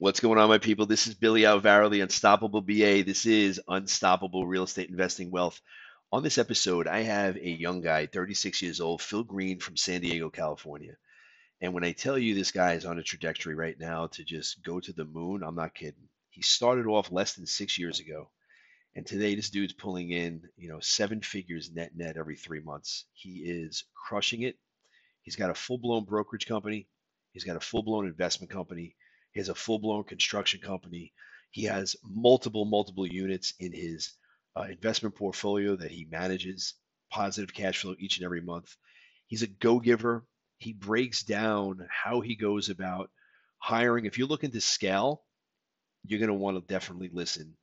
What's going on, my people? This is Billy Alvaro, the Unstoppable BA. This is Unstoppable Real Estate Investing Wealth. On this episode, I have a young guy, 36 years old, Phil Green from San Diego, California. And when I tell you this guy is on a trajectory right now to just go to the moon, I'm not kidding. He started off less than six years ago. And today, this dude's pulling in, you know, seven figures net net every three months. He is crushing it. He's got a full blown brokerage company. He's got a full blown investment company he has a full blown construction company. He has multiple, multiple units in his uh, investment portfolio that he manages, positive cash flow each and every month. He's a go giver. He breaks down how he goes about hiring. If you're looking to scale, you're going to want to definitely listen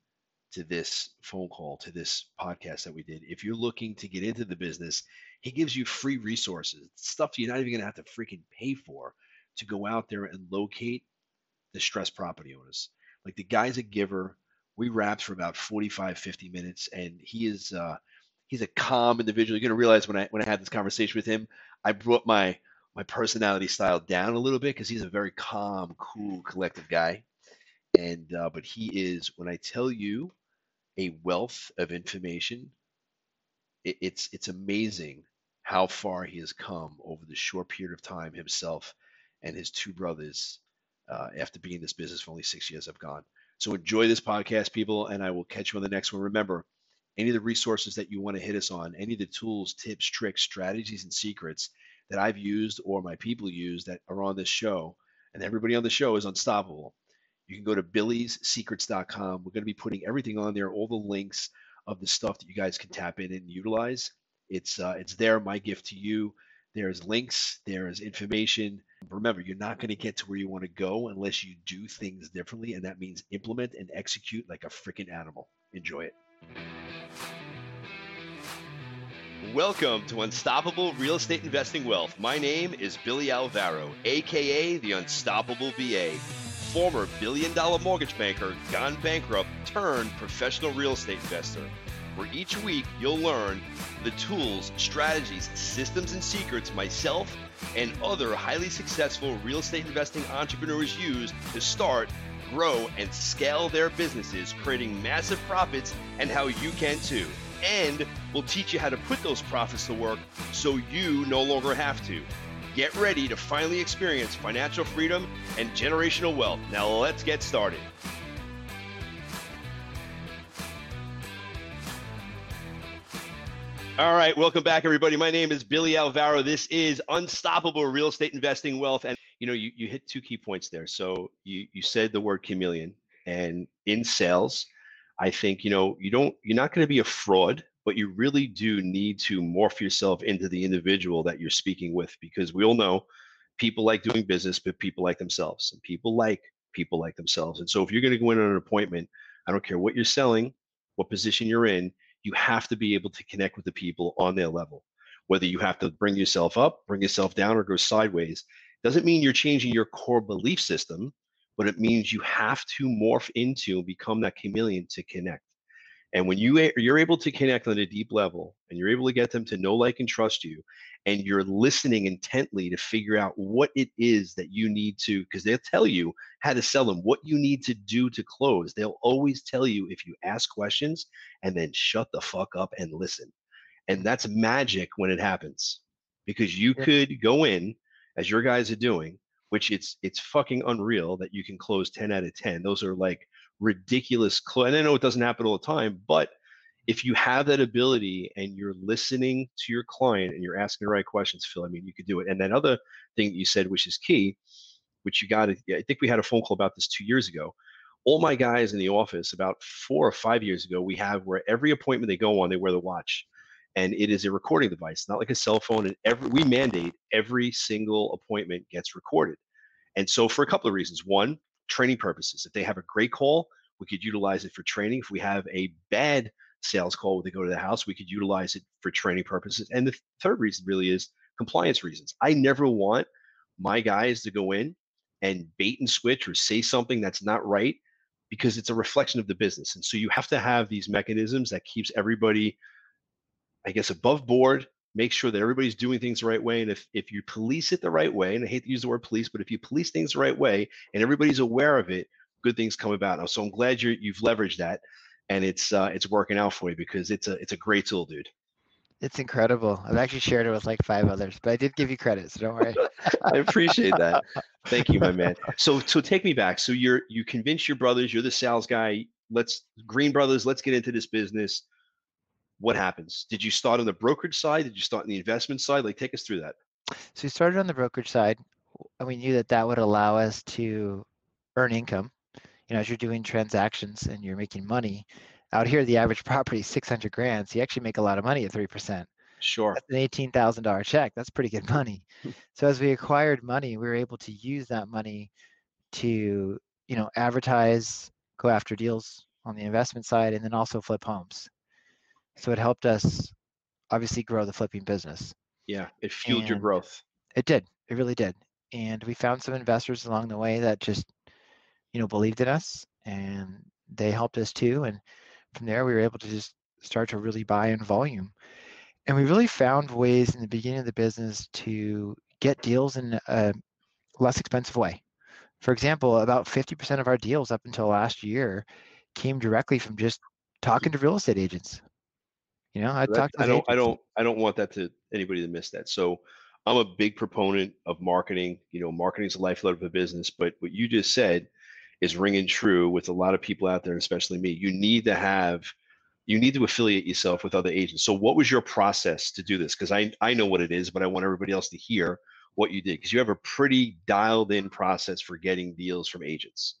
to this phone call, to this podcast that we did. If you're looking to get into the business, he gives you free resources, stuff you're not even going to have to freaking pay for to go out there and locate distressed property owners. Like the guy's a giver. We rapped for about 45, 50 minutes, and he is uh, he's a calm individual. You're gonna realize when I when I had this conversation with him, I brought my my personality style down a little bit because he's a very calm, cool, collective guy. And uh, but he is when I tell you a wealth of information, it, it's it's amazing how far he has come over the short period of time himself and his two brothers uh, after being in this business for only six years I've gone. So enjoy this podcast, people, and I will catch you on the next one. Remember, any of the resources that you want to hit us on, any of the tools, tips, tricks, strategies, and secrets that I've used or my people use that are on this show, and everybody on the show is unstoppable. You can go to billysecrets.com. We're going to be putting everything on there, all the links of the stuff that you guys can tap in and utilize. It's uh, it's there. My gift to you. There's links. There's information Remember, you're not going to get to where you want to go unless you do things differently, and that means implement and execute like a freaking animal. Enjoy it. Welcome to Unstoppable Real Estate Investing Wealth. My name is Billy Alvaro, aka the Unstoppable BA, former billion dollar mortgage banker, gone bankrupt, turned professional real estate investor where each week you'll learn the tools, strategies, systems, and secrets myself and other highly successful real estate investing entrepreneurs use to start, grow, and scale their businesses, creating massive profits, and how you can too. And we'll teach you how to put those profits to work so you no longer have to. Get ready to finally experience financial freedom and generational wealth. Now, let's get started. All right, welcome back, everybody. My name is Billy Alvaro. This is Unstoppable Real Estate Investing Wealth, and you know, you, you hit two key points there. So you you said the word chameleon, and in sales, I think you know you don't you're not going to be a fraud, but you really do need to morph yourself into the individual that you're speaking with, because we all know people like doing business, but people like themselves, and people like people like themselves. And so if you're going to go in on an appointment, I don't care what you're selling, what position you're in you have to be able to connect with the people on their level. Whether you have to bring yourself up, bring yourself down, or go sideways, doesn't mean you're changing your core belief system, but it means you have to morph into and become that chameleon to connect. And when you you're able to connect on a deep level and you're able to get them to know, like, and trust you, and you're listening intently to figure out what it is that you need to, because they'll tell you how to sell them, what you need to do to close. They'll always tell you if you ask questions and then shut the fuck up and listen. And that's magic when it happens because you yeah. could go in as your guys are doing, which it's it's fucking unreal that you can close 10 out of 10. Those are like ridiculous close. And I know it doesn't happen all the time, but if you have that ability and you're listening to your client and you're asking the right questions, Phil, I mean, you could do it. And that other thing that you said, which is key, which you got to, I think we had a phone call about this two years ago. All my guys in the office about four or five years ago, we have where every appointment they go on, they wear the watch. And it is a recording device, not like a cell phone. And every we mandate every single appointment gets recorded. And so for a couple of reasons. One, training purposes. If they have a great call, we could utilize it for training. If we have a bad sales call when they go to the house, we could utilize it for training purposes. And the third reason really is compliance reasons. I never want my guys to go in and bait and switch or say something that's not right because it's a reflection of the business. And so you have to have these mechanisms that keeps everybody, I guess, above board, make sure that everybody's doing things the right way. And if, if you police it the right way, and I hate to use the word police, but if you police things the right way and everybody's aware of it, good things come about. So I'm glad you you've leveraged that, and it's uh, it's working out for you because it's a it's a great tool, dude. It's incredible. I've actually shared it with like five others, but I did give you credit, so don't worry. I appreciate that. Thank you, my man. So so take me back. So you're you convince your brothers, you're the sales guy. Let's Green Brothers, let's get into this business. What happens? Did you start on the brokerage side? Did you start on the investment side? Like take us through that. So we started on the brokerage side, and we knew that that would allow us to earn income. You know, as you're doing transactions and you're making money, out here, the average property is 600 grand. So you actually make a lot of money at 3%. Sure. That's an $18,000 check. That's pretty good money. Hmm. so as we acquired money, we were able to use that money to, you know, advertise, go after deals on the investment side, and then also flip homes. So it helped us obviously grow the flipping business. Yeah, it fueled your growth. It did. It really did. And we found some investors along the way that just, you know, believed in us and they helped us too. And from there, we were able to just start to really buy in volume. And we really found ways in the beginning of the business to get deals in a less expensive way. For example, about 50% of our deals up until last year came directly from just talking to real estate agents. You know, I That- talked to I don't I don't I don't want that to anybody to miss that. So I'm a big proponent of marketing. You know, marketing is the lifeblood of a business, but what you just said is ringing true with a lot of people out there, especially me. You need to have you need to affiliate yourself with other agents. So what was your process to do this? Because I I know what it is, but I want everybody else to hear what you did because you have a pretty dialed in process for getting deals from agents.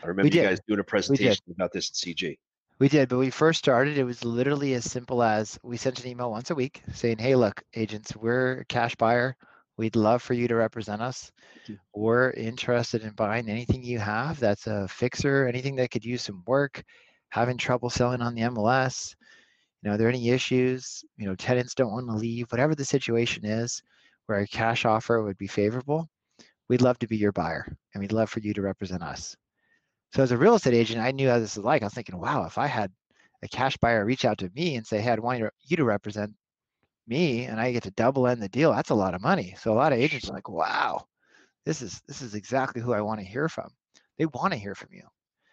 I remember you guys doing a presentation about this at CG. We did, but we first started, it was literally as simple as we sent an email once a week saying, hey, look, agents, we're a cash buyer. We'd love for you to represent us. We're interested in buying anything you have that's a fixer, anything that could use some work, having trouble selling on the MLS. You know, are there any issues? You know, tenants don't want to leave, whatever the situation is where a cash offer would be favorable. We'd love to be your buyer and we'd love for you to represent us. So as a real estate agent, I knew how this is like. I was thinking, wow, if I had a cash buyer reach out to me and say, hey, I want you to- you to represent me and I get to double end the deal, that's a lot of money. So a lot of agents are like, wow, this is this is exactly who I want to hear from. They want to hear from you.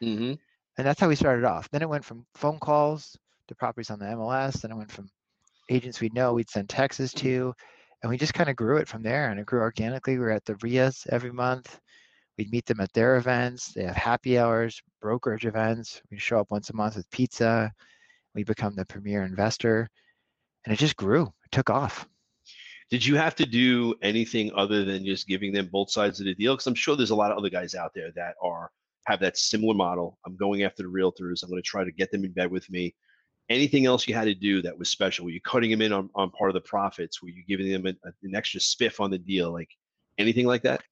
Mm-hmm. And that's how we started off. Then it went from phone calls to properties on the MLS. Then it went from agents we know we'd send texts to. And we just kind of grew it from there and it grew organically. We were at the REIAs every month. We'd meet them at their events. They have happy hours, brokerage events. We show up once a month with pizza. We become the premier investor. And it just grew. It took off. Did you have to do anything other than just giving them both sides of the deal? Because I'm sure there's a lot of other guys out there that are have that similar model. I'm going after the realtors. I'm going to try to get them in bed with me. Anything else you had to do that was special? Were you cutting them in on, on part of the profits? Were you giving them an, an extra spiff on the deal? Like anything like that?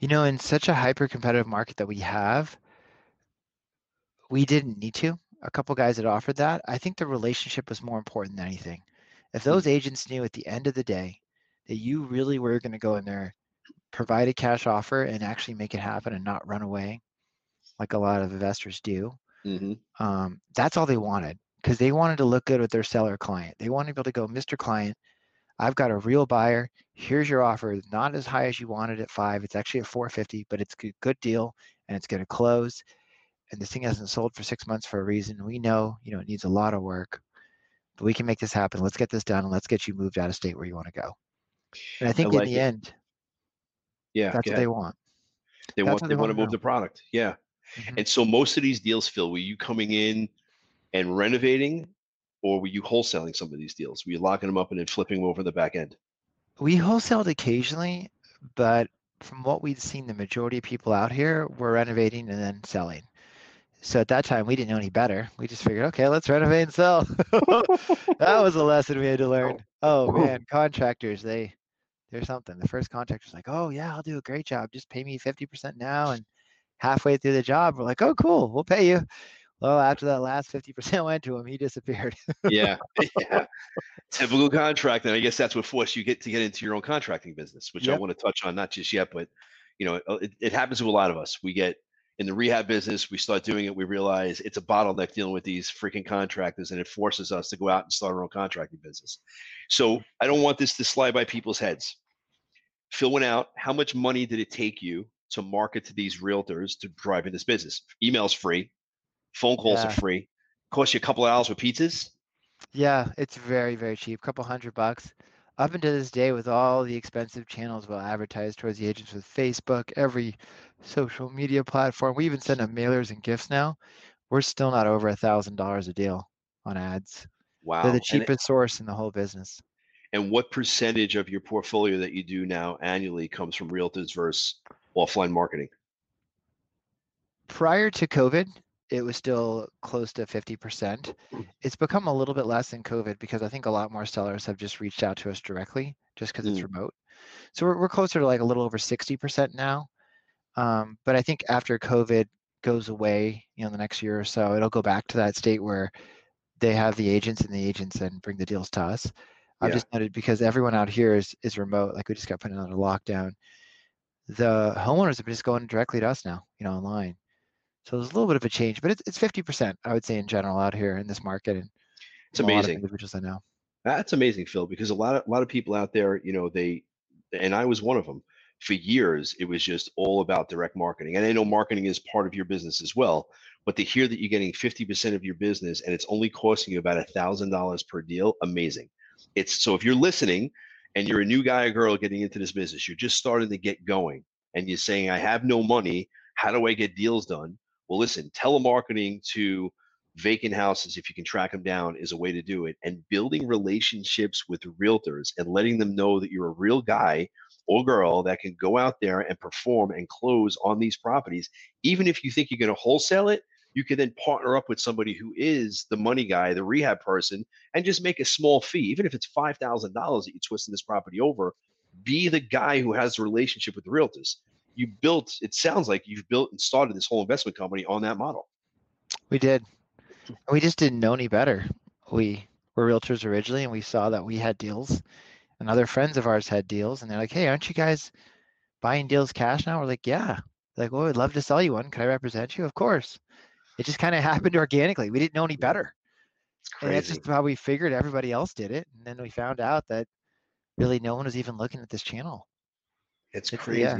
You know, in such a hyper competitive market that we have, we didn't need to. A couple guys had offered that. I think the relationship was more important than anything. If those agents knew at the end of the day that you really were going to go in there, provide a cash offer, and actually make it happen and not run away like a lot of investors do, Mm-hmm. um, that's all they wanted because they wanted to look good with their seller client. They wanted to be able to go, Mr. Client, I've got a real buyer. Here's your offer. Not as high as you wanted at five. It's actually at 450, but it's a good deal and it's going to close. And this thing hasn't sold for six months for a reason. We know, you know, it needs a lot of work, but we can make this happen. Let's get this done and let's get you moved out of state where you want to go. And I think like in the it. end, Yeah. that's what they want. They that's want they they want to move know. the product. Yeah. Mhm. And so most of these deals, Phil, were you coming in and renovating, or were you wholesaling some of these deals? Were you locking them up and then flipping them over the back end? We wholesaled occasionally, but from what we'd seen, the majority of people out here were renovating and then selling. So at that time, we didn't know any better. We just figured, okay, let's renovate and sell. that was a lesson we had to learn. Oh man, contractors, they they're something. The first contractor's like, oh yeah, I'll do a great job. Just pay me 50% now. And halfway through the job, we're like, oh cool, we'll pay you. Well, after that last 50% went to him, he disappeared. yeah, yeah. Typical contract, and I guess that's what forced you get to get into your own contracting business, which I want to touch on not just yet, but you know, it, it happens to a lot of us. We get in the rehab business, we start doing it, we realize it's a bottleneck dealing with these freaking contractors, and it forces us to go out and start our own contracting business. So I don't want this to slide by people's heads. Phil went out. How much money did it take you to market to these realtors to drive in this business? Email's free, phone calls Yeah. are free, cost you a couple of dollars with pizzas. Yeah, it's very, very cheap, couple hundred bucks. Up until this day, with all the expensive channels we'll advertise towards the agents with Facebook, every social media platform, we even send them mailers and gifts now. We're still not over a thousand dollars a deal on ads. Wow. They're the cheapest source in the whole business. And, what percentage of your portfolio that you do now annually comes from realtors versus offline marketing? Prior to COVID, it was still close to 50%. It's become a little bit less in COVID because I think a lot more sellers have just reached out to us directly just because it's remote. So we're, we're closer to like a little over 60% now. Um, but I think after COVID goes away, you know, the next year or so, it'll go back to that state where they have the agents and the agents then bring the deals to us. I've Yeah. just noted because everyone out here is, is remote, like we just got put under lockdown. The homeowners have been just going directly to us now, you know, online. So there's a little bit of a change, but it's it's 50%, I would say, in general out here in this market. And It's from a lot of amazing. individuals I know. That's amazing, Phil, because a lot of a lot of people out there, you know, they and I was one of them. For years, it was just all about direct marketing. And I know marketing is part of your business as well, but to hear that you're getting 50% of your business and it's only costing you about a thousand dollars per deal, amazing. It's so if you're listening and you're a new guy or girl getting into this business, you're just starting to get going and you're saying, I have no money, how do I get deals done? Well, listen, telemarketing to vacant houses, if you can track them down, is a way to do it. And building relationships with realtors and letting them know that you're a real guy or girl that can go out there and perform and close on these properties. Even if you think you're going to wholesale it, you can then partner up with somebody who is the money guy, the rehab person, and just make a small fee, even if it's five thousand dollars that you're twisting this property over. Be the guy who has the relationship with the realtors. You built. It sounds like you've built and started this whole investment company on that model. We did. Hmm. We just didn't know any better. We were realtors originally and we saw that we had deals and other friends of ours had deals and they're like, hey, aren't you guys buying deals cash now? We're like, yeah. They're like, well, we'd love to sell you one. Could I represent you? Of course. It just kind of happened organically. We didn't know any better. It's And that's just how we figured everybody else did it. And then we found out that really no one was even looking at this channel. It's It's- crazy. yeah,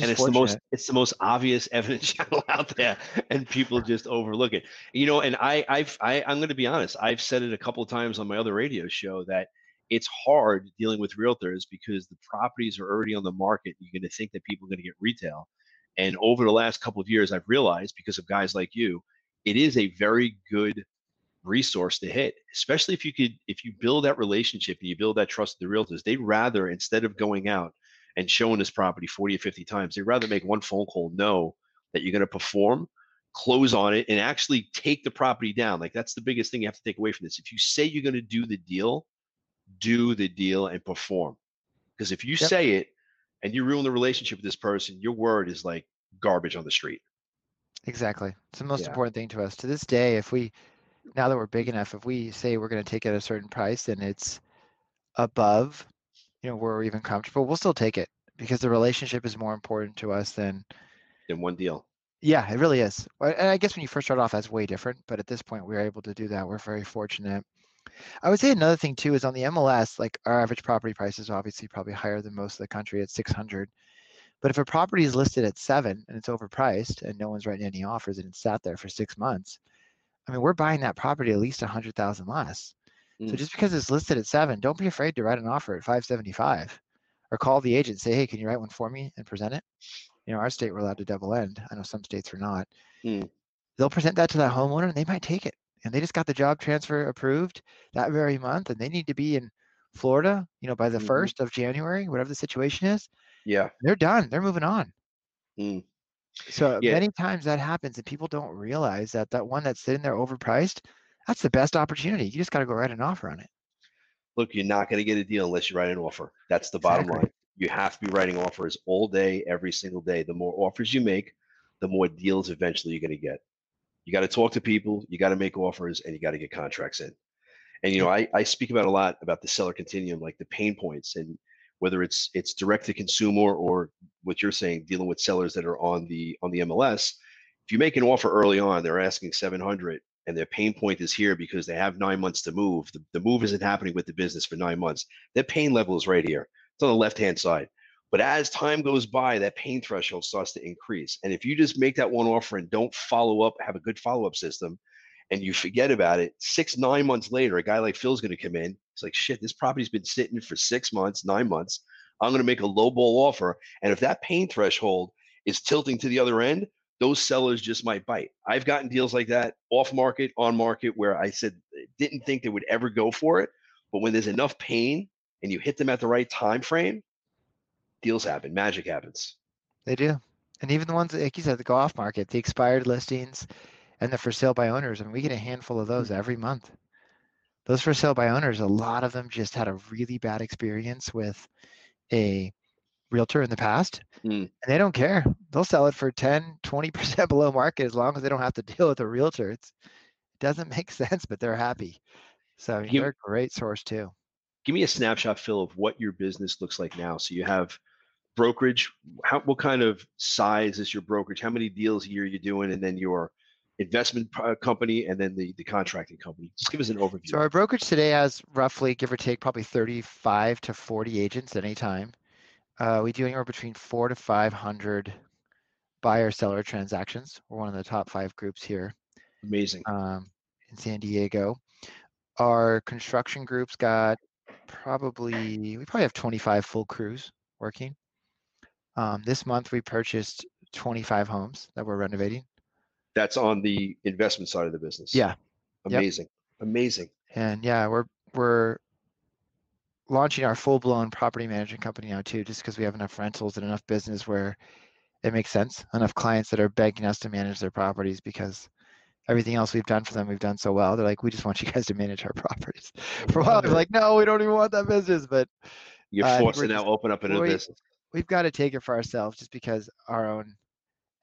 and it's the most it's the most obvious evidence channel out there and people just overlook it. You know and i i've I, i'm going to be honest i've said it a couple of times on my other radio show that it's hard dealing with realtors because the properties are already on the market you're going to think that people are going to get retail. And over the last couple of years i've realized because of guys like you it is a very good resource to hit especially if you could if you build that relationship and you build that trust with the realtors they'd rather instead of going out and showing this property 40 or 50 times. They'd rather make one phone call, know that you're going to perform, close on it, and actually take the property down. Like that's the biggest thing you have to take away from this. If you say you're going to do the deal, do the deal and perform. Because if you Yep. say it and you ruin the relationship with this person, your word is like garbage on the street. Exactly. It's the most Yeah. important thing to us. To this day, if we, now that we're big enough, if we say we're going to take it at a certain price and it's above, you know, we're even comfortable, we'll still take it because the relationship is more important to us than, In one deal. yeah, it really is. And I guess when you first start off, that's way different. But at this point, we're able to do that. We're very fortunate. I would say another thing too is on the MLS, like our average property price is obviously probably higher than most of the country at 600. But if a property is listed at seven and it's overpriced and no one's writing any offers and it's sat there for six months, I mean, we're buying that property at least a hundred So Mm. just because it's listed at seven, don't be afraid to write an offer at 575 or call the agent say, hey, can you write one for me and present it? You know, our state, we're allowed to double end. I know some states are not. Mm. They'll present that to that homeowner and they might take it. And they just got the job transfer approved that very month and they need to be in Florida, you know, by the Mhm. 1st of January, whatever the situation is. Yeah. They're done. They're moving on. Mm. So Yeah. many times that happens and people don't realize that that one that's sitting there overpriced, that's the best opportunity. You just got to go write an offer on it. Look, you're not going to get a deal unless you write an offer. That's the bottom Exactly. line. You have to be writing offers all day, every single day. The more offers you make, the more deals eventually you're going to get. You got to talk to people, you got to make offers, and you got to get contracts in. And you know, I, I speak about a lot about the seller continuum, like the pain points, and whether it's it's direct to consumer or what you're saying, dealing with sellers that are on the on the MLS. If you make an offer early on, they're asking 700, and their pain point is here because they have nine months to move. The, the move isn't happening with the business for nine months. Their pain level is right here. It's on the left hand side. But as time goes by, that pain threshold starts to increase. And if you just make that one offer and don't follow up, have a good follow up system, and you forget about it, six, nine months later, a guy like Phil's going to come in. It's like, shit, this property's been sitting for six months, nine months. I'm going to make a low ball offer. And if that pain threshold is tilting to the other end, those sellers just might bite. I've gotten deals like that off market, on market, where I said eh, didn't think they would ever go for it, but when there's enough pain and you hit them at the right time frame, deals happen, magic happens. They do, and even the ones like you said, the go off market, the expired listings, and the for sale by owners. I mean, we get a handful of those every month. Those for sale by owners, a lot of them just had a really bad experience with a realtor in the past mm. and they don't care. They'll sell it for 10 20% below market as long as they don't have to deal with a realtor. It's, it doesn't make sense but they're happy. So you, they're a great source too. Give me a snapshot phil of what your business looks like now. So you have brokerage. How, what kind of size is your brokerage? How many deals a year are you doing and then your investment company and then the, the contracting company? Just give us an overview so our brokerage today has roughly give or take probably 35 to 40 agents at any time uh, we do anywhere between four to 500 buyer seller transactions. We're one of the top five groups here. Amazing. Um, in San Diego. Our construction group's got probably, we probably have 25 full crews working. Um, this month we purchased 25 homes that we're renovating. That's on the investment side of the business. Yeah. Amazing. Yep. Amazing. And yeah, we're, we're launching our full blown property management company now too, just because we have enough rentals and enough business where it makes sense. Enough clients that are begging us to manage their properties because everything else we've done for them, we've done so well. They're like, we just want you guys to manage our properties. For a while, they're like, no, we don't even want that business. But you're uh, forced to now open up another we, business. We've got to take it for ourselves just because our own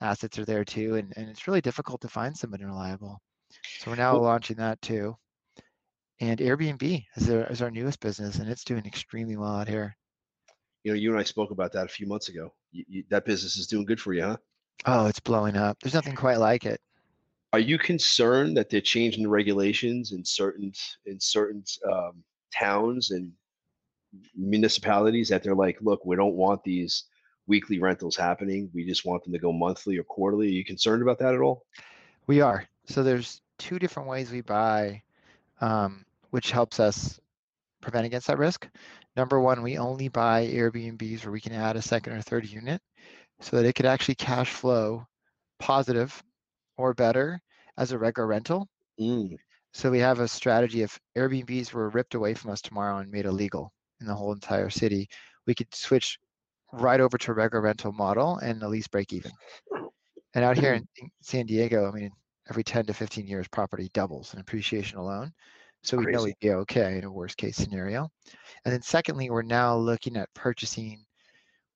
assets are there too. And, and it's really difficult to find somebody reliable. So we're now well, launching that too and Airbnb is our, is our newest business, and it's doing extremely well out here. You know, you and I spoke about that a few months ago. You, you, that business is doing good for you, huh? Oh, it's blowing up. There's nothing quite like it. Are you concerned that they're changing the regulations in certain in certain um, towns and municipalities that they're like, look, we don't want these weekly rentals happening. We just want them to go monthly or quarterly. Are you concerned about that at all? We are. So there's two different ways we buy um, which helps us prevent against that risk. Number one, we only buy Airbnbs where we can add a second or third unit so that it could actually cash flow positive or better as a regular rental. Mm. So we have a strategy if Airbnbs were ripped away from us tomorrow and made illegal in the whole entire city, we could switch right over to a regular rental model and at least break even. And out here in San Diego, I mean, every 10 to 15 years, property doubles in appreciation alone. So we know we'd be okay in a worst case scenario. And then secondly, we're now looking at purchasing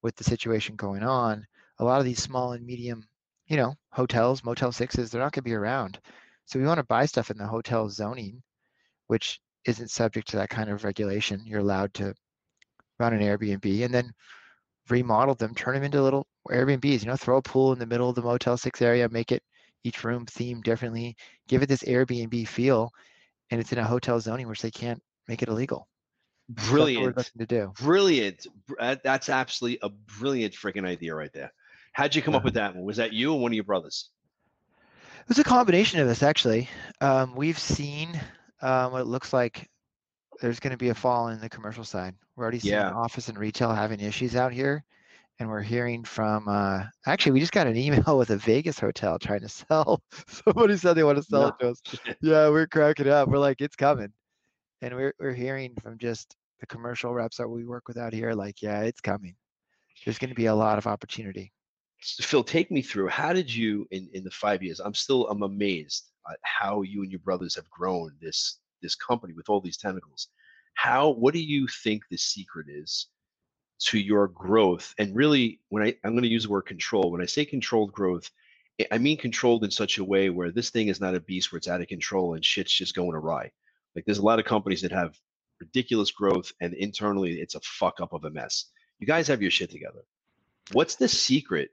with the situation going on. A lot of these small and medium, you know, hotels, Motel Sixes, they're not going to be around. So we want to buy stuff in the hotel zoning, which isn't subject to that kind of regulation. You're allowed to run an Airbnb and then remodel them, turn them into little Airbnbs. You know, throw a pool in the middle of the Motel Six area, make it each room themed differently, give it this Airbnb feel, and it's in a hotel zoning which they can't make it illegal. Brilliant. to do. Brilliant. That's absolutely a brilliant freaking idea right there. How'd you come up with that one? Was that you or one of your brothers? It was a combination of us, actually. Um, we've seen um, what it looks like there's going to be a fall in the commercial side. We're already seeing yeah. office and retail having issues out here and we're hearing from uh, actually we just got an email with a vegas hotel trying to sell. Somebody said they want to sell no. it to us. Yeah we're cracking up. We're like it's coming. And we're, we're hearing from just the commercial reps that we work with out here like yeah it's coming. There's going to be a lot of opportunity. Phil take me through how did you in, in the five years i'm still i'm amazed at how you and your brothers have grown this this company with all these tentacles. How what do you think the secret is to your growth. And really, when I, I'm going to use the word control, when I say controlled growth, I mean controlled in such a way where this thing is not a beast where it's out of control and shit's just going awry. Like there's a lot of companies that have ridiculous growth and internally it's a fuck up of a mess. You guys have your shit together. What's the secret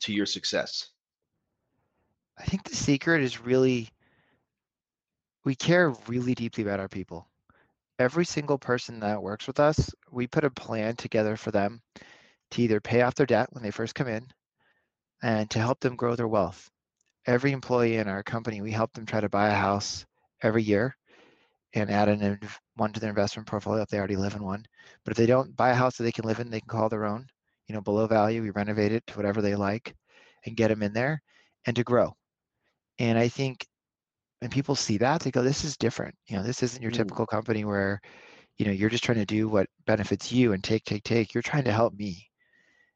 to your success? I think the secret is really we care really deeply about our people every single person that works with us, we put a plan together for them to either pay off their debt when they first come in and to help them grow their wealth. Every employee in our company, we help them try to buy a house every year and add an one to their investment portfolio if they already live in one. But if they don't buy a house that they can live in, they can call their own. You know, below value, we renovate it to whatever they like and get them in there and to grow. And I think when people see that, they go, "This is different. You know, this isn't your mm. typical company where, you know, you're just trying to do what benefits you and take, take, take. You're trying to help me."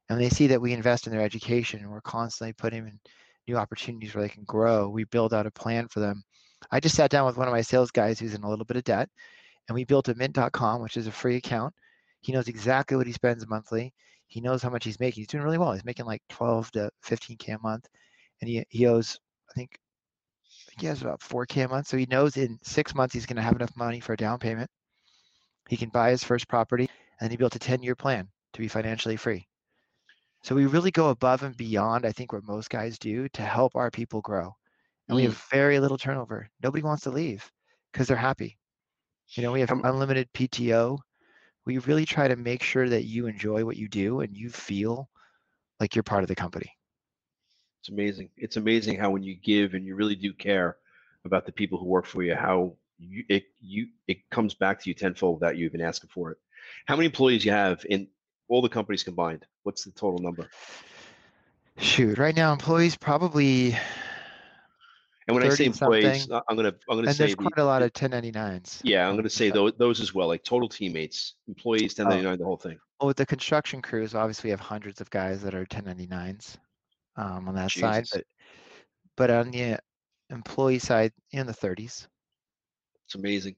And they see that we invest in their education and we're constantly putting in new opportunities where they can grow. We build out a plan for them. I just sat down with one of my sales guys who's in a little bit of debt, and we built a mint.com, which is a free account. He knows exactly what he spends monthly. He knows how much he's making. He's doing really well. He's making like 12 to 15k a month, and he he owes I think he has about 4k a month. So he knows in six months he's going to have enough money for a down payment. He can buy his first property, and he built a 10-year plan to be financially free. So we really go above and beyond, I think, what most guys do to help our people grow. And mm. we have mm. very little turnover. Nobody wants to leave because they're happy. You know, we have unlimited PTO. We really try to make sure that you enjoy what you do and you feel like you're part of the company. It's amazing. It's amazing how when you give and you really do care about the people who work for you, how you, it you it comes back to you tenfold that you've been asking for it. How many employees you have in all the companies combined? What's the total number? Shoot, right now employees probably. And when I say employees, something. I'm gonna I'm gonna and say there's quite a lot of 1099s. Yeah, I'm gonna say those those as well, like total teammates, employees, 1099, oh. the whole thing. Well, with the construction crews, obviously we have hundreds of guys that are 1099s um, on that Jesus. side, but but on the employee side, in the 30s. It's amazing,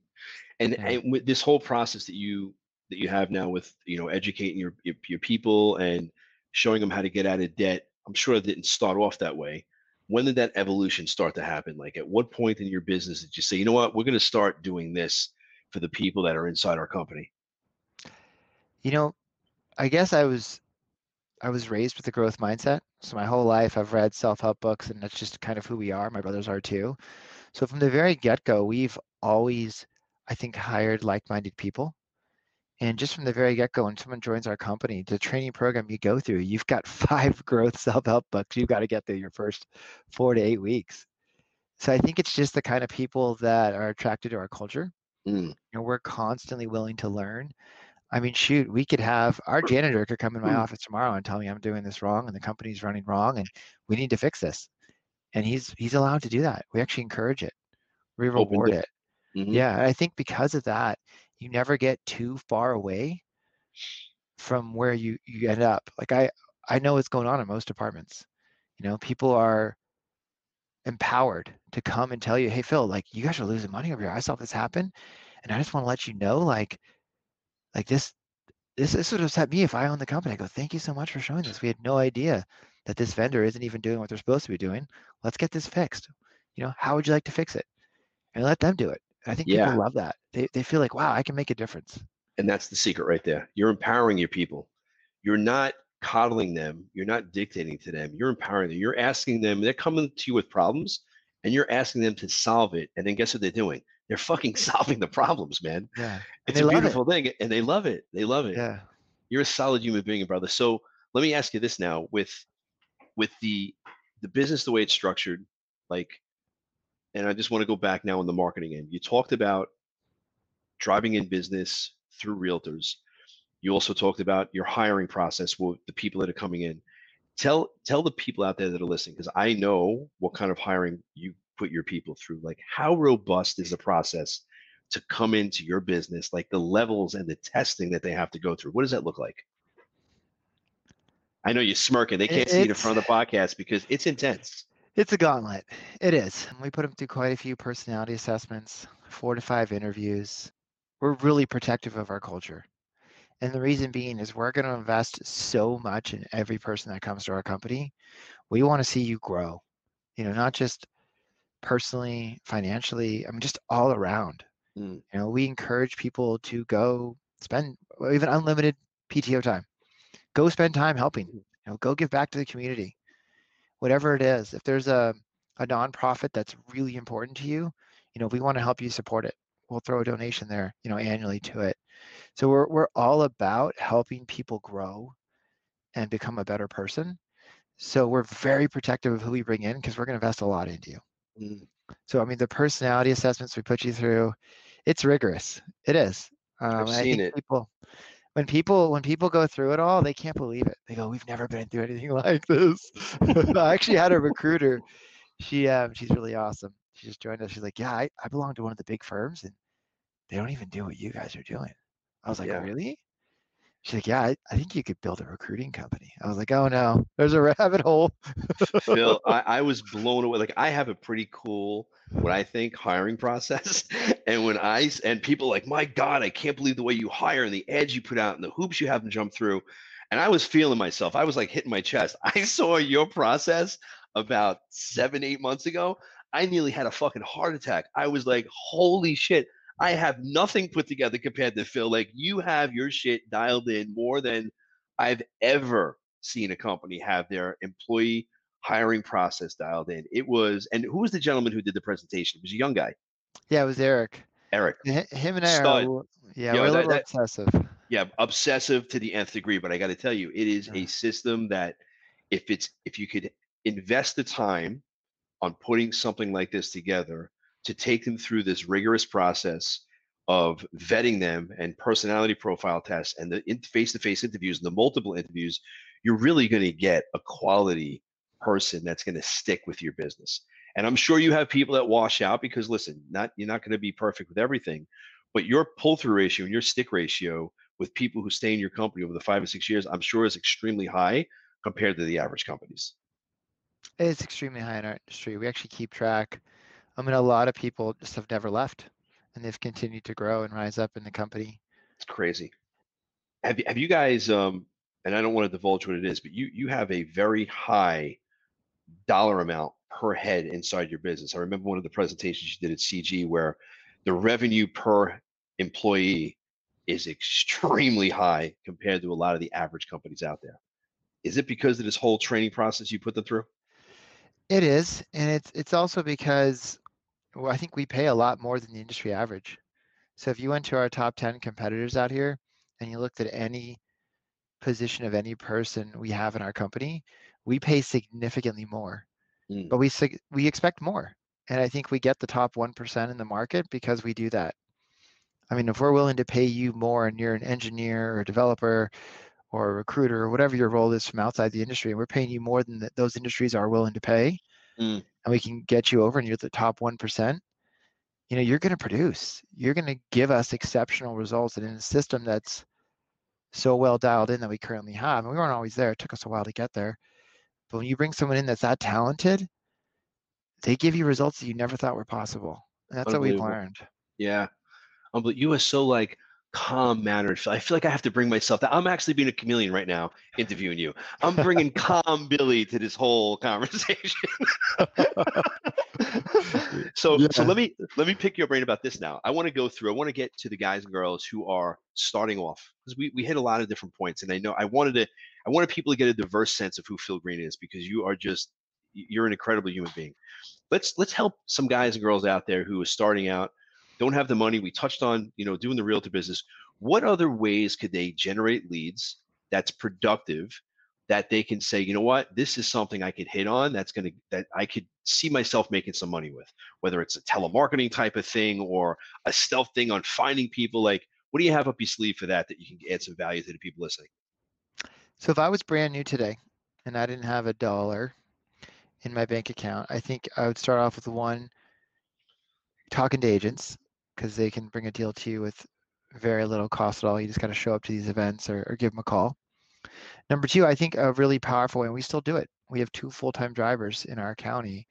and yeah. and with this whole process that you that you have now with you know educating your, your, your people and showing them how to get out of debt i'm sure it didn't start off that way when did that evolution start to happen like at what point in your business did you say you know what we're going to start doing this for the people that are inside our company you know i guess i was i was raised with a growth mindset so my whole life i've read self-help books and that's just kind of who we are my brothers are too so from the very get-go we've always i think hired like-minded people and just from the very get go, when someone joins our company, the training program you go through, you've got five growth self help books you've got to get through your first four to eight weeks. So I think it's just the kind of people that are attracted to our culture. Mm. And we're constantly willing to learn. I mean, shoot, we could have our janitor could come in my mm. office tomorrow and tell me I'm doing this wrong and the company's running wrong and we need to fix this. And he's he's allowed to do that. We actually encourage it. We reward it. Mm-hmm. Yeah, I think because of that, you never get too far away from where you you end up like i i know what's going on in most departments you know people are empowered to come and tell you hey phil like you guys are losing money over here i saw this happen and i just want to let you know like like this this this would upset me if i owned the company i go thank you so much for showing this we had no idea that this vendor isn't even doing what they're supposed to be doing let's get this fixed you know how would you like to fix it and let them do it I think yeah. people love that. They they feel like, wow, I can make a difference. And that's the secret right there. You're empowering your people. You're not coddling them. You're not dictating to them. You're empowering them. You're asking them. They're coming to you with problems, and you're asking them to solve it. And then guess what they're doing? They're fucking solving the problems, man. Yeah. It's a beautiful it. thing, and they love it. They love it. Yeah. You're a solid human being, brother. So let me ask you this now: with with the the business the way it's structured, like and I just want to go back now on the marketing end. You talked about driving in business through realtors. You also talked about your hiring process with the people that are coming in. Tell tell the people out there that are listening, because I know what kind of hiring you put your people through. Like how robust is the process to come into your business, like the levels and the testing that they have to go through. What does that look like? I know you're smirking. They can't it's, see it in front of the podcast because it's intense. It's a gauntlet. It is. We put them through quite a few personality assessments, four to five interviews. We're really protective of our culture. And the reason being is we're going to invest so much in every person that comes to our company. We want to see you grow, you know, not just personally, financially, I mean, just all around. Mm. You know, we encourage people to go spend even unlimited PTO time. Go spend time helping, you know, go give back to the community whatever it is. If there's a, a nonprofit that's really important to you, you know, we want to help you support it. We'll throw a donation there, you know, annually to it. So we're we're all about helping people grow and become a better person. So we're very protective of who we bring in because we're going to invest a lot into you. Mm. So I mean, the personality assessments we put you through, it's rigorous. It is. Um, I've seen it. people, when people when people go through it all, they can't believe it. They go, "We've never been through anything like this." I actually had a recruiter. She um, she's really awesome. She just joined us. She's like, "Yeah, I, I belong to one of the big firms, and they don't even do what you guys are doing." I was like, Yeah. "Really?" She's like, "Yeah, I, I think you could build a recruiting company." I was like, "Oh no, there's a rabbit hole." Phil, I, I was blown away. Like I have a pretty cool, what I think, hiring process. And when I and people like, my God, I can't believe the way you hire and the ads you put out and the hoops you have them jump through. And I was feeling myself. I was like hitting my chest. I saw your process about seven, eight months ago. I nearly had a fucking heart attack. I was like, holy shit. I have nothing put together compared to Phil. Like you have your shit dialed in more than I've ever seen a company have their employee hiring process dialed in. It was, and who was the gentleman who did the presentation? It was a young guy, yeah, it was Eric. Eric. H- Him and I are, yeah, Yo, we're a little that- obsessive. Yeah, obsessive to the nth degree. But I got to tell you, it is a system that if it's if you could invest the time on putting something like this together to take them through this rigorous process of vetting them and personality profile tests and the face-to-face interviews and the multiple interviews, you're really going to get a quality person that's going to stick with your business. And I'm sure you have people that wash out because listen, not you're not going to be perfect with everything, but your pull-through ratio and your stick ratio with people who stay in your company over the five or six years, I'm sure is extremely high compared to the average companies. It's extremely high in our industry. We actually keep track. I mean, a lot of people just have never left, and they've continued to grow and rise up in the company. It's crazy. Have you, have you guys um and I don't want to divulge what it is, but you you have a very high dollar amount per head inside your business. I remember one of the presentations you did at CG where the revenue per employee is extremely high compared to a lot of the average companies out there. Is it because of this whole training process you put them through? It is, and it's it's also because well, I think we pay a lot more than the industry average. So if you went to our top 10 competitors out here and you looked at any position of any person we have in our company, we pay significantly more. Mm. But we we expect more. And I think we get the top 1% in the market because we do that. I mean, if we're willing to pay you more and you're an engineer or a developer or a recruiter or whatever your role is from outside the industry, and we're paying you more than th- those industries are willing to pay, Mm. and we can get you over and you're the top 1%, you know, you're going to produce. You're going to give us exceptional results. And in a system that's so well dialed in that we currently have, and we weren't always there, it took us a while to get there. But when you bring someone in that's that talented, they give you results that you never thought were possible. And that's what we've learned. Yeah. Um, but you are so like calm mannered. I feel like I have to bring myself down. I'm actually being a chameleon right now interviewing you. I'm bringing calm Billy to this whole conversation. so so let me let me pick your brain about this now. I want to go through, I want to get to the guys and girls who are starting off because we, we hit a lot of different points. And I know I wanted to I wanted people to get a diverse sense of who Phil Green is because you are just you're an incredible human being. Let's let's help some guys and girls out there who are starting out, don't have the money. We touched on, you know, doing the realtor business. What other ways could they generate leads that's productive that they can say, you know what, this is something I could hit on that's going to, that I could see myself making some money with, whether it's a telemarketing type of thing or a stealth thing on finding people. Like, what do you have up your sleeve for that that you can add some value to the people listening? So if I was brand new today and I didn't have a dollar in my bank account, I think I would start off with one talking to agents because they can bring a deal to you with very little cost at all. You just got to show up to these events or, or give them a call. Number two, I think a really powerful way, and we still do it. We have two full-time drivers in our county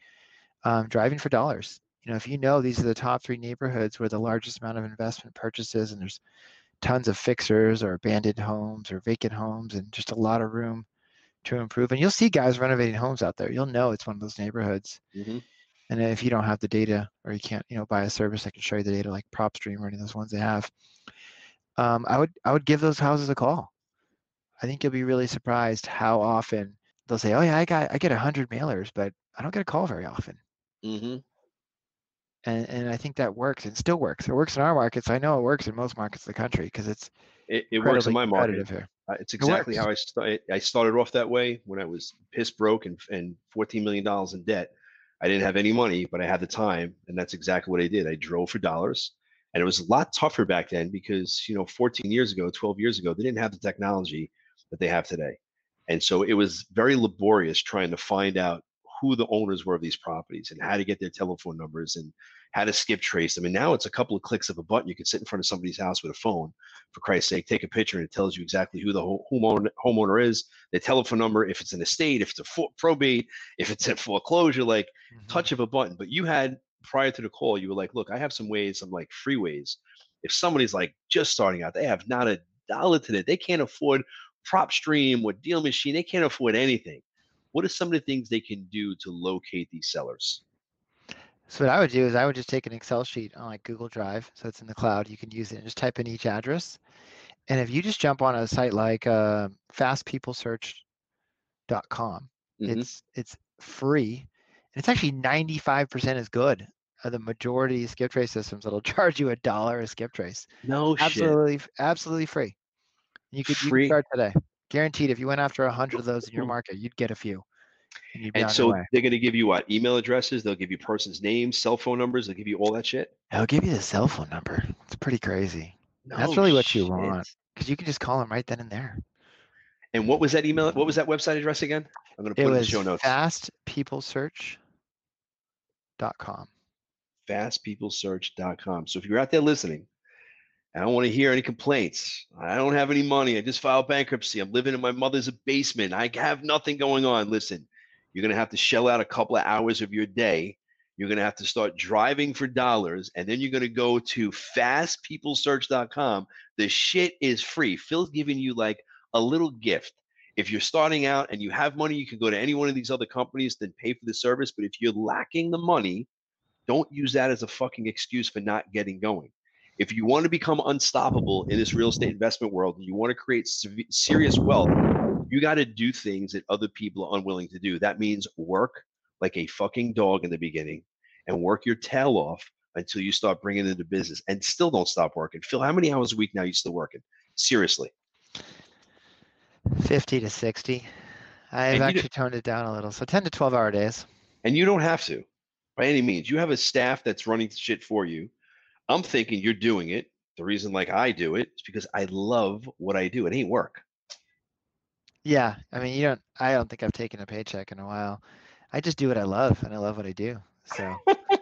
um, driving for dollars. You know, if you know these are the top three neighborhoods where the largest amount of investment purchases, and there's tons of fixers or abandoned homes or vacant homes, and just a lot of room to improve. And you'll see guys renovating homes out there. You'll know it's one of those neighborhoods. Mm-hmm. And if you don't have the data, or you can't, you know, buy a service that can show you the data, like PropStream or any of those ones they have, um, I would I would give those houses a call. I think you'll be really surprised how often they'll say, "Oh yeah, I got I get hundred mailers, but I don't get a call very often." Mm-hmm. And and I think that works and still works. It works in our markets. I know it works in most markets of the country because it's it, it works in my market. competitive here. Uh, It's exactly how I started. I started off that way when I was pissed broke and, and $14 million in debt. I didn't have any money, but I had the time. And that's exactly what I did. I drove for dollars. And it was a lot tougher back then because, you know, 14 years ago, 12 years ago, they didn't have the technology that they have today. And so it was very laborious trying to find out who the owners were of these properties and how to get their telephone numbers and how to skip trace them. And now it's a couple of clicks of a button. You can sit in front of somebody's house with a phone, for Christ's sake, take a picture and it tells you exactly who the ho- homeowner, homeowner is, their telephone number, if it's an estate, if it's a fo- probate, if it's a foreclosure, like Mhm. touch of a button. But you had prior to the call, you were like, look, I have some ways, some like free ways. If somebody's like just starting out, they have not a dollar to it, they can't afford PropStream or DealMachine, they can't afford anything. What are some of the things they can do to locate these sellers? So what I would do is I would just take an Excel sheet on like Google Drive, so it's in the cloud. You can use it and just type in each address. And if you just jump on a site like uh, fastpeoplesearch.com, Mhm. it's it's free, and it's actually 95% as good. Uh, the majority of skip trace systems that'll charge you a dollar a skip trace. No shit. Absolutely, f- absolutely free. You could, you could start today. Guaranteed. If you went after a hundred of those in your mm. market, you'd get a few. And And so they're going to give you what? Email addresses. They'll give you person's names, cell phone numbers. They'll give you all that shit. They'll give you the cell phone number. It's pretty crazy That's No really what you shit. want. because you can just call them right then and there. And what was that email? What was that website address again? I'm going to It put it in the was show notes. fastpeoplesearch.com. fastpeoplesearch.com. So if you're out there listening, I don't want to hear any complaints. I don't have any money. I just filed bankruptcy. I'm living in my mother's basement. I have nothing going on. Listen, you're going to have to shell out a couple of hours of your day. You're going to have to start driving for dollars, and then you're going to go to fastpeoplesearch.com. The shit is free. Phil's giving you like a little gift. If you're starting out and you have money, you can go to any one of these other companies, then pay for the service. But if you're lacking the money, don't use that as a fucking excuse for not getting going. If you want to become unstoppable in this real estate investment world and you want to create serious wealth, you got to do things that other people are unwilling to do. That means work like a fucking dog in the beginning and work your tail off until you start bringing in the business and still don't stop working. Phil, how many hours a week now are you still working? Seriously. 50 to 60. I've actually toned it down a little. So 10 to 12 hour days. And you don't have to by any means. You have a staff that's running shit for you. I'm thinking you're doing it. The reason like I do it is because I love what I do. It ain't work. Yeah. I mean, you don't, I don't think I've taken a paycheck in a while. I just do what I love and I love what I do. So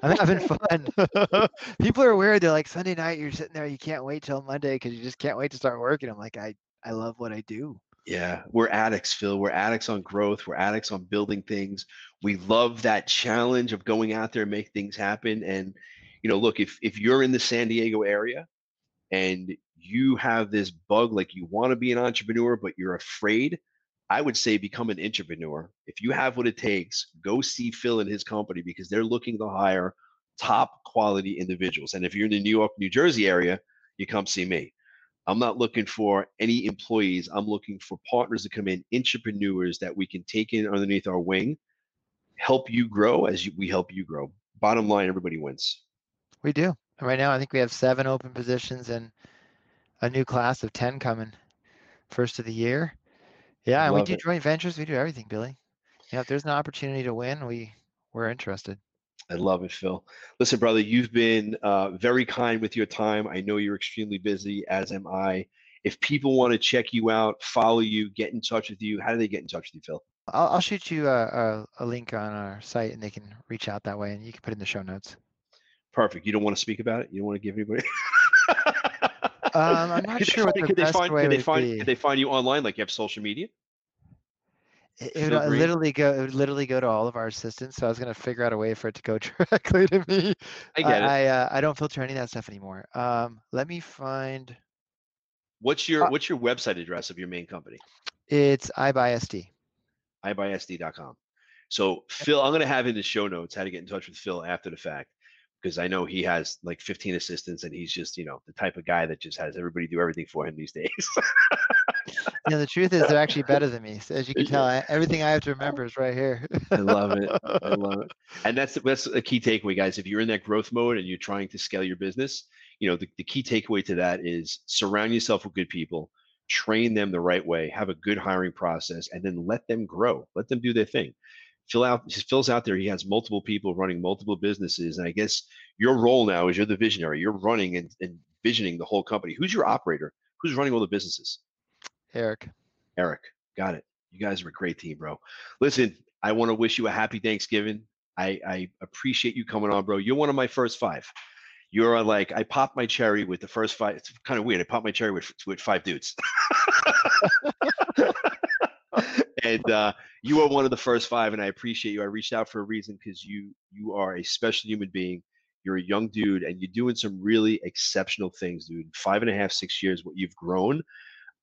I'm having fun. People are weird. They're like, Sunday night, you're sitting there, you can't wait till Monday because you just can't wait to start working. I'm like, I, I love what I do. Yeah, we're addicts, Phil. We're addicts on growth. We're addicts on building things. We love that challenge of going out there and make things happen. And you know, look, if if you're in the San Diego area and you have this bug like you want to be an entrepreneur but you're afraid, I would say become an entrepreneur. If you have what it takes, go see Phil and his company because they're looking to hire top quality individuals. And if you're in the New York, New Jersey area, you come see me. I'm not looking for any employees. I'm looking for partners to come in, entrepreneurs that we can take in underneath our wing, help you grow as you, we help you grow. Bottom line, everybody wins. We do. And right now, I think we have seven open positions and a new class of 10 coming first of the year. Yeah, and we do it. joint ventures. We do everything, Billy. Yeah, if there's an opportunity to win, we we're interested. I love it, Phil. Listen, brother, you've been uh, very kind with your time. I know you're extremely busy, as am I. If people want to check you out, follow you, get in touch with you, how do they get in touch with you, Phil? I'll, I'll shoot you a, a, a link on our site, and they can reach out that way, and you can put it in the show notes. Perfect. You don't want to speak about it? You don't want to give anybody? Um, I'm not Could sure what find- the could they best find, way could they find, be. Could they find you online? Like you have social media? It, it would uh, literally go. It would literally go to all of our assistants. So I was gonna figure out a way for it to go directly to me. I get it. I uh, I don't filter any of that stuff anymore. Um, let me find. What's your uh, What's your website address of your main company? It's iBuySD. ibuySD.com. So Phil, I'm going to have in the show notes how to get in touch with Phil after the fact because I know he has like 15 assistants and he's just you know the type of guy that just has everybody do everything for him these days. Know, the truth is they're actually better than me. So as you can tell, I, everything I have to remember is right here. I love it. I love it. And that's that's a key takeaway, guys. If you're in that growth mode and you're trying to scale your business, you know, the, the key takeaway to that is surround yourself with good people, train them the right way, have a good hiring process, and then let them grow. Let them do their thing. Phil out Phil's out there. He has multiple people running multiple businesses, and I guess your role now is you're the visionary. You're running and, and visioning the whole company. Who's your operator? Who's running all the businesses? Eric. Eric. Got it. You guys are a great team, bro. Listen, I want to wish you a happy Thanksgiving. I, I appreciate you coming on, bro. You're one of my first five. You're uh, like I popped my cherry with the first five. It's kind of weird. I popped my cherry with with five dudes. and uh, you are one of the first five, and I appreciate you. I reached out for a reason because you you are a special human being. You're a young dude, and you're doing some really exceptional things, dude. Five and a half, six years, what you've grown.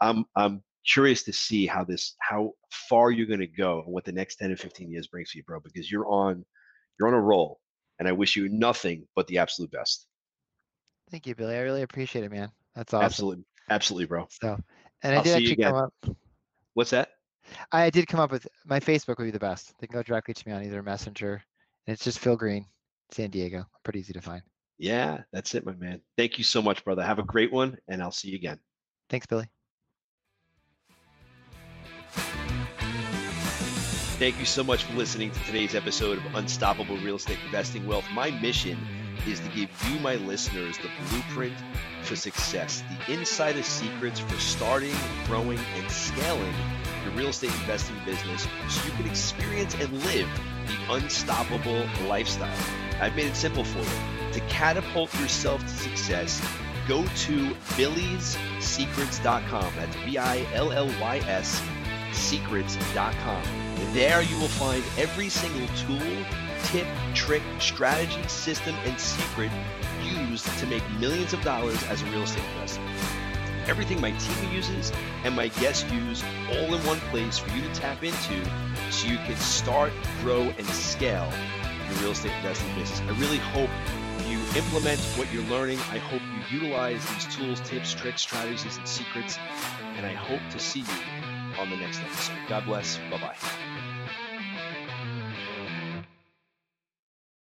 I'm I'm curious to see how this how far you're going to go and what the next 10 to 15 years brings for you bro because you're on you're on a roll and i wish you nothing but the absolute best thank you billy i really appreciate it man that's awesome absolutely absolutely bro so and i I'll did actually come up what's that i did come up with my facebook would be the best. They can go directly to me on either messenger and it's just phil green san diego. Pretty easy to find. Yeah that's it my man. Thank you so much brother. Have a great one and i'll see you again. Thanks billy. Thank you so much for listening to today's episode of Unstoppable Real Estate Investing Wealth. My mission is to give you, my listeners, the blueprint for success, the insider secrets for starting, growing, and scaling your real estate investing business so you can experience and live the unstoppable lifestyle. I've made it simple for you. To catapult yourself to success, go to billysecrets.com. That's B I L L Y S secrets.com. There you will find every single tool, tip, trick, strategy, system, and secret used to make millions of dollars as a real estate investor. Everything my team uses and my guests use all in one place for you to tap into so you can start, grow, and scale your real estate investing business. I really hope you implement what you're learning. I hope you utilize these tools, tips, tricks, strategies, and secrets. And I hope to see you on the next episode. God bless. Bye bye.